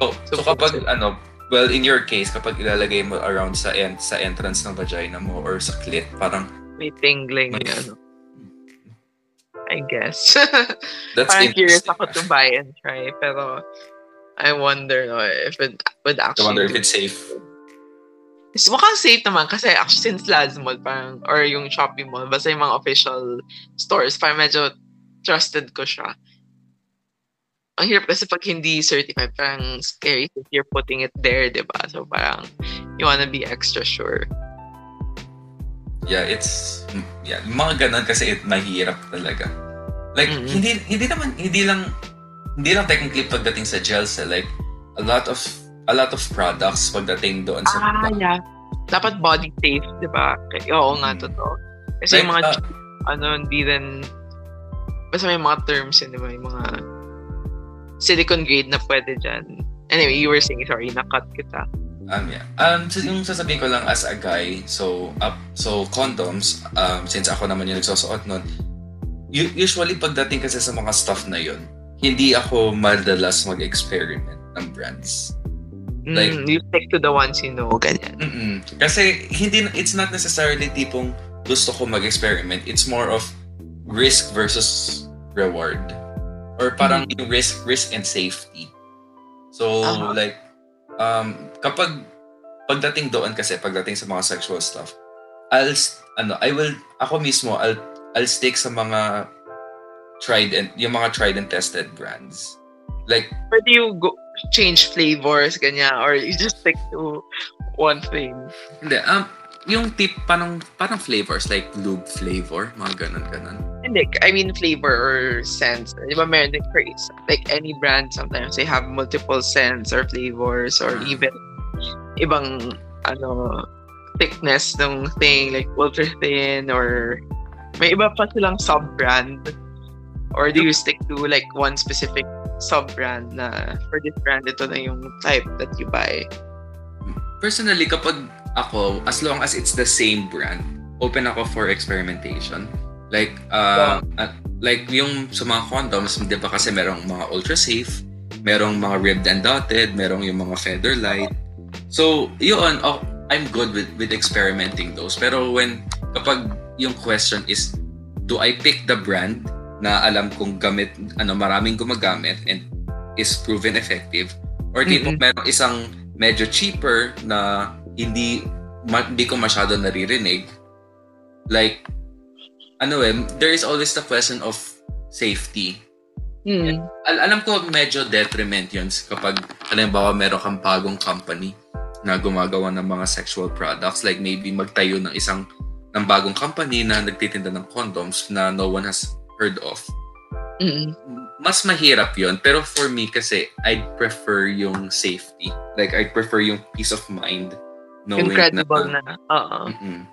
oh, so kapag ano, well, in your case, kapag ilalagay mo around sa end, sa entrance ng vagina mo or sa clit, parang May tingling, May- ano. *laughs* I guess. *laughs* that's Parang curious ako to buy and try, pero I wonder no, if it would I actually... wonder if it's safe. Is mukhang safe naman kasi actually since Lazmall parang or yung Shopee Mall basta yung mga official stores parang medyo trusted ko siya. Ang hirap kasi pag hindi certified parang scary if you're putting it there, di ba? So parang you wanna be extra sure. Yeah, it's yeah, mga ganun kasi it mahirap talaga. Like Mhm. hindi hindi naman hindi lang hindi lang technically pagdating sa gels eh. like a lot of a lot of products pagdating doon sa Ah, yeah. Dapat body safe, di ba? Kaya- Oo nga, Mm. totoo. Kasi yung Like, mga, uh, ano, hindi rin, basta may mga terms yun, di ba? Yung mga silicone grade na pwede dyan. Anyway, you were saying, sorry, nakat kita. Um, yeah. Um, so yung sasabihin ko lang as a guy, so, up, so condoms, um, since ako naman yung nagsusuot nun, usually pagdating kasi sa mga stuff na yun, hindi ako madalas mag-experiment ng brands. Like- mm, you stick to the ones you know, ganyan. Mm-mm. Kasi hindi, it's not necessarily tipong gusto ko mag-experiment. It's more of risk versus reward. Or parang yung risk, risk and safety. So, Aha. like, um, kapag pagdating doon kasi, pagdating sa mga sexual stuff, I'll, ano, I will, ako mismo, I'll, I'll stick sa mga tried and, yung mga tried and tested brands. Like, Or do you go, change flavors, ganyan, or you just stick to one thing? hindi, um, yung tip, parang, parang flavors, like lube flavor, mga ganun, ganun. Hindi, I mean flavor or scents. Di ba meron din for like any brand sometimes they have multiple scents or flavors or Ah. even ibang ano thickness ng thing like ultra thin or may iba pa silang sub-brand or do you stick to like one specific sub-brand na for this brand ito na yung type that you buy Personally, kapag ako, as long as it's the same brand, open ako for experimentation. Like, uh, uh, like yung sa mga condoms, di ba kasi merong mga ultra safe, merong mga ribbed and dotted, merong yung mga feather light. So, yun, oh, I'm good with, with experimenting those. Pero when, kapag yung question is, do I pick the brand na alam kong gamit, ano, maraming gumagamit and is proven effective? Or tipong Mm-mm. merong isang medyo cheaper na hindi ma- hindi ko masyado naririnig. Like, ano eh, there is always the question of safety. hmm. Al- alam ko medyo detriment yun kapag halimbawa meron kang bagong company na gumagawa ng mga sexual products like maybe magtayo ng isang ng bagong company na nagtitinda ng condoms na no one has heard of Mm. mas mahirap yon pero for me kasi I'd prefer yung safety like I'd prefer yung peace of mind knowing incredible na, na oo Mm-mm.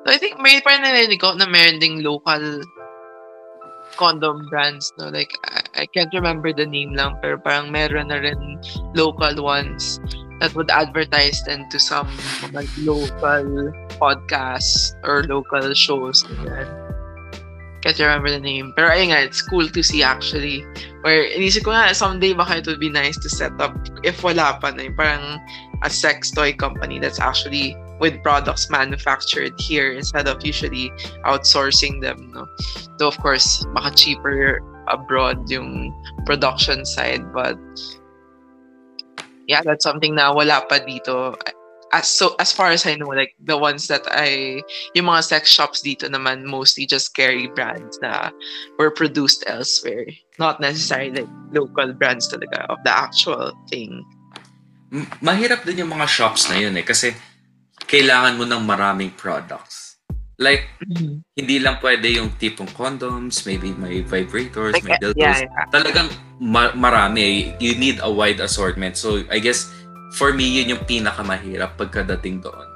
So, I think may parang narinig ko na meron ding local condom brands, no? Like, I, I can't remember the name lang, pero parang meron na rin local ones that would advertise then to some like local podcasts or local shows. Ganyan. Can't remember the name. Pero ayun nga, it's cool to see actually. Where, inisip ko nga, someday baka it would be nice to set up, if wala pa na, parang a sex toy company that's actually with products manufactured here instead of usually outsourcing them. No? Though of course, baka cheaper abroad yung production side, but yeah, that's something na wala pa dito. As so as far as I know, like the ones that I yung mga sex shops dito naman mostly just carry brands na were produced elsewhere. Not necessarily like local brands talaga of the actual thing. Mahirap din yung mga shops na yun eh kasi kailangan mo ng maraming products. Like, Mm-hmm. hindi lang pwede yung tipong condoms, maybe may vibrators, Like, may uh, dildos. yeah, yeah. Talagang ma- marami. You need a wide assortment. So, I guess, for me, yun yung pinakamahirap pagkadating doon.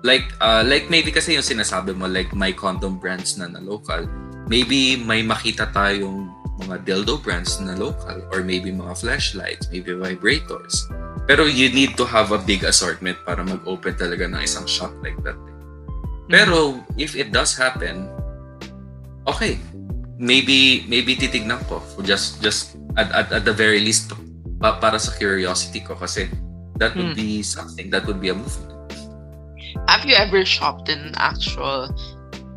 Like, uh, like maybe kasi yung sinasabi mo, like my condom brands na na local. Maybe may makita tayong mga dildo brands na local or maybe mga flashlights, maybe vibrators. Pero you need to have a big assortment para mag-open talaga ng isang shop like that. Pero if it does happen, okay. Maybe maybe titignan ko just just at, at, at the very least pa, para sa curiosity ko kasi that would be something that would be a movement. Have you ever shopped in actual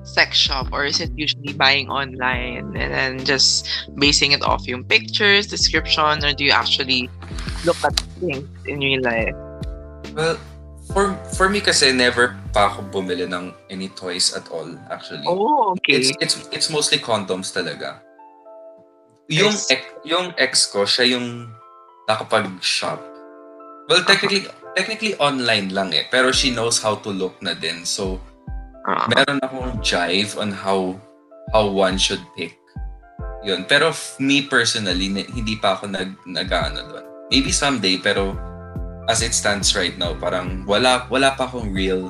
sex shop or is it usually buying online and then just basing it off yung pictures, description, or do you actually look at things in real life? Well, for for me kasi never pa ako bumili ng any toys at all actually. Oh, okay. It's it's it's mostly condoms talaga. Yung ex, yung ex ko, siya yung nakapag-shop. Well, technically technically online lang eh, pero she knows how to look na din. So, Ah. meron akong jive on how how one should pick. Yun. Pero f- me personally, ni- hindi pa ako nag nag-ano doon. Maybe someday, pero as it stands right now, parang wala wala pa akong real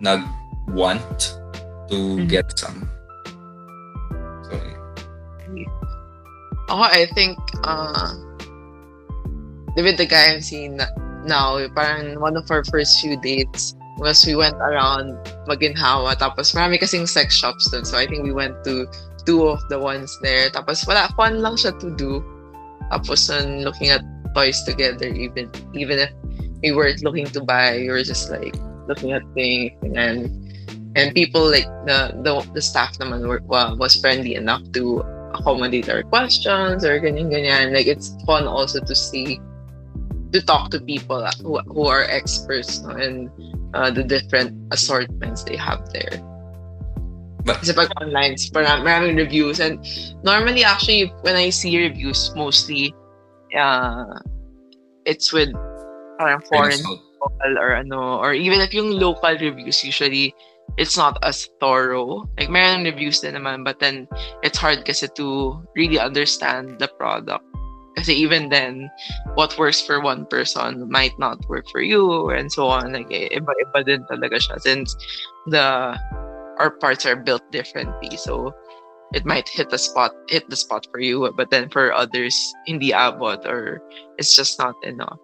nag want to Mhm. get some. So, Ako, I think, uh, with the guy I'm seeing now, parang one of our first few dates was we went around Maginhawa, tapos marami kasing sex shops dun. So I think we went to two of the ones there. Tapos wala, fun lang siya to do. Tapos um, looking at toys together, even even if we weren't looking to buy, we were just like looking at things and and people like the the, the staff naman were, wa- was friendly enough to accommodate our questions or ganyan ganyan. Like it's fun also to see to talk to people who, who are experts no, and uh, the different assortments they have there. But- Kasi pag online, maraming reviews. And normally, actually, when I see reviews, mostly, uh, it's with parang foreign local or ano, or even if yung local reviews, usually, it's not as thorough. Like, meron reviews din naman, but then, it's hard kasi to really understand the product. Kasi even then, what works for one person might not work for you, and so on. Like, eh, iba-iba din talaga siya since the our parts are built differently. So, it might hit the spot, hit the spot for you, but then for others, hindi abot or it's just not enough.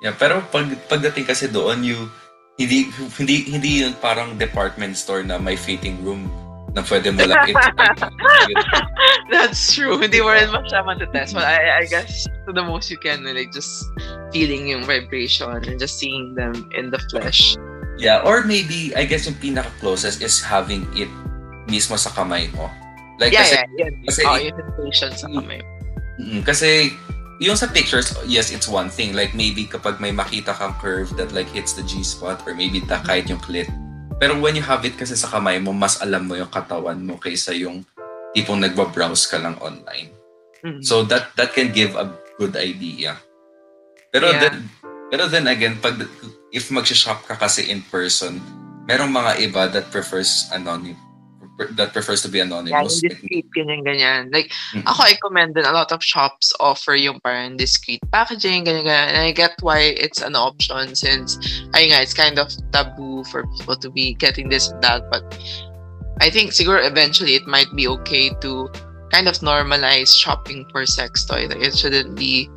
yeah, pero pag pagdating kasi doon, you hindi hindi hindi yun parang department store na may fitting room na pwede mo lang *laughs* That's true. Hindi mo rin masya matetest. But I, I guess to the most you can, like just feeling yung vibration and just seeing them in the flesh. Yeah, or maybe, I guess yung pinaka-closest is having it mismo sa kamay mo. Like, yeah, kasi, yeah, yeah. kasi- oh, yung sensation sa kamay. Mm, kasi, yung sa pictures, yes, it's one thing. Like, maybe kapag may makita kang curve that like hits the G-spot or maybe kahit yung clit. Pero when you have it kasi sa kamay mo, mas alam mo yung katawan mo kaysa yung tipong nagbabrowse ka lang online. Mm. So that that can give a good idea. Pero Yeah. then pero then again pag if mag-shop ka kasi in person, merong mga iba that prefers anonym that prefers to be anonymous. yung discreet, ganyan, ganyan. Like, Mm. ako, I commend din a lot of shops offer yung parang discreet packaging, ganyan, ganyan. And I get why it's an option since, ayun nga, it's kind of taboo for people to be getting this and that. But I think siguro eventually it might be okay to kind of normalize shopping for sex toy. Like it shouldn't be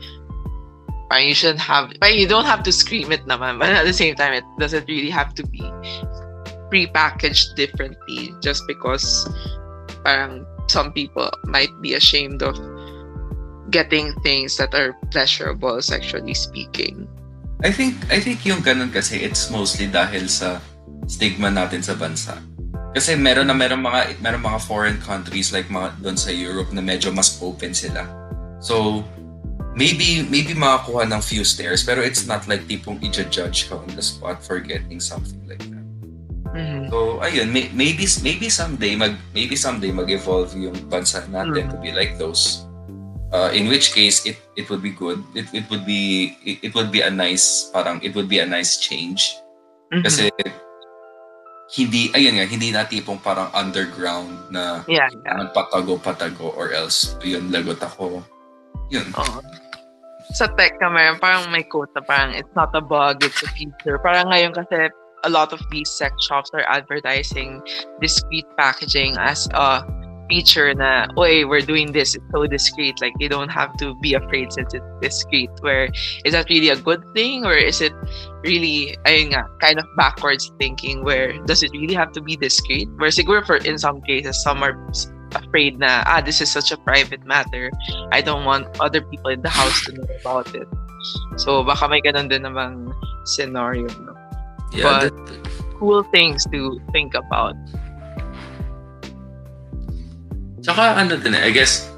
you shouldn't have parang you don't have to scream it naman, but at the same time it doesn't really have to be pre-packaged differently just because parang some people might be ashamed of getting things that are pleasurable sexually speaking. I think I think yung ganun kasi it's mostly dahil sa stigma natin sa bansa. Kasi meron na meron mga meron mga foreign countries like mga doon sa Europe na medyo mas open sila. So maybe maybe makakuha ng few stares pero it's not like tipong i-judge ka on the spot for getting something like that. Mm-hmm. So ayun, may, maybe maybe someday mag maybe someday mag-evolve yung bansa natin Mm. to be like those. Uh, in which case it it would be good. It it would be it, it would be a nice parang it would be a nice change Mhm. kasi hindi ayun nga hindi na tipong parang underground na yeah, yeah. patago-patago or else yun lagot ako. Yun. Oo. Sa tech ka meron, parang may quote na parang it's not a bug, it's a feature. Parang ngayon kasi a lot of these sex shops are advertising discreet packaging as a feature na, oy, we're doing this, it's so discreet. Like, you don't have to be afraid since it's discreet. Where, is that really a good thing? Or is it really, ayun nga, kind of backwards thinking where does it really have to be discreet? Where siguro for, in some cases, some are afraid na, ah, this is such a private matter. I don't want other people in the house to know about it. So, baka may ganun din namang scenario. No? Yeah, But- Cool things to think about. Tsaka ano din eh, I guess,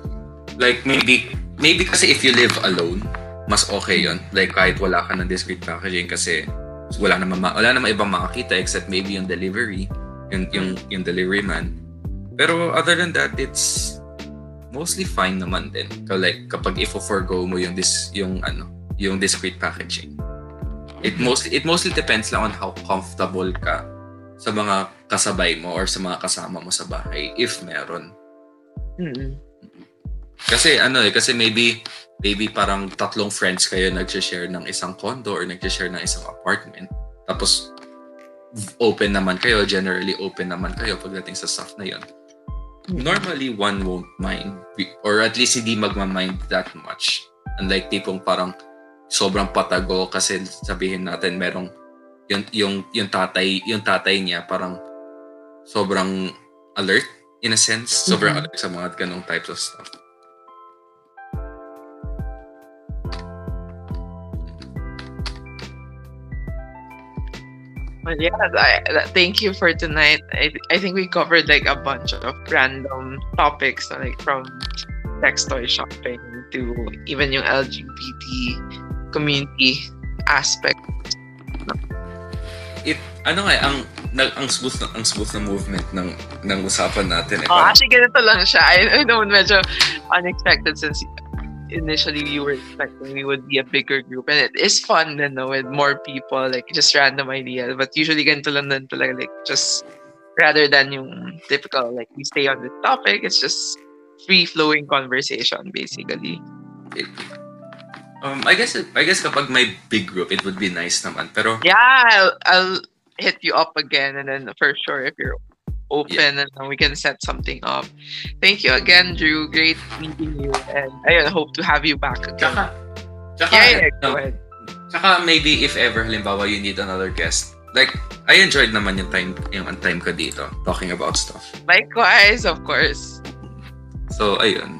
like maybe, maybe kasi if you live alone, mas okay yon Like kahit wala ka ng discreet packaging kasi wala naman, ma- wala naman ibang makakita except maybe yung delivery, yung, yung, yung delivery man. Pero other than that, it's mostly fine naman din. So like kapag if forgo mo yung this yung ano, yung discreet packaging. It mostly it mostly depends lang on how comfortable ka sa mga kasabay mo or sa mga kasama mo sa bahay if meron. Mm-mm. Kasi ano eh, kasi maybe maybe parang tatlong friends kayo nag-share ng isang condo or nag-share ng isang apartment. Tapos open naman kayo, generally open naman kayo pagdating sa stuff na 'yon. Normally one won't mind or at least hindi magma-mind that much. Unlike tipong parang sobrang patago kasi sabihin natin merong yung yung yung tatay yung tatay niya parang sobrang alert in a sense sobrang Mhm. alert sa mga ganong types of stuff But yeah, I, thank you for tonight. I, I think we covered like a bunch of random topics, like from sex toy shopping to even yung LGBT community aspect. it ano nga ang nag ang smooth na, ang smooth na movement ng ng usapan natin eh. Oh, Parang- actually, ganito lang siya. I, I know, medyo unexpected since initially we were expecting we would be a bigger group. And it is fun, you know, with more people, like just random ideas. But usually, ganito lang din talaga, like just rather than yung typical, like we stay on this topic, it's just free-flowing conversation, basically. Um, I guess I guess kapag may big group, it would be nice naman. Pero Yeah, I'll, I'll hit you up again, and then for sure, if you're open, and then we can set something up. Thank you again, Drew. Great meeting you, and I hope to have you back again. tsaka tsaka, Yeah, yeah, um, go ahead. tsaka maybe if ever halimbawa you need another guest. Like I enjoyed naman yung time yung time ko dito talking about stuff. Likewise, of course. So ayun.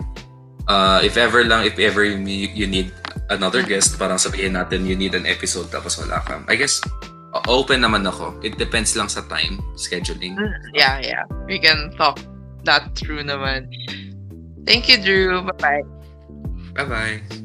Uh, if ever lang if ever you, you need another guest parang sabihin natin you need an episode tapos wala ka. I guess open naman ako. It depends lang sa time scheduling. Mm, Yeah, yeah. We can talk that through naman. Thank you, Drew. Bye-bye. Bye-bye.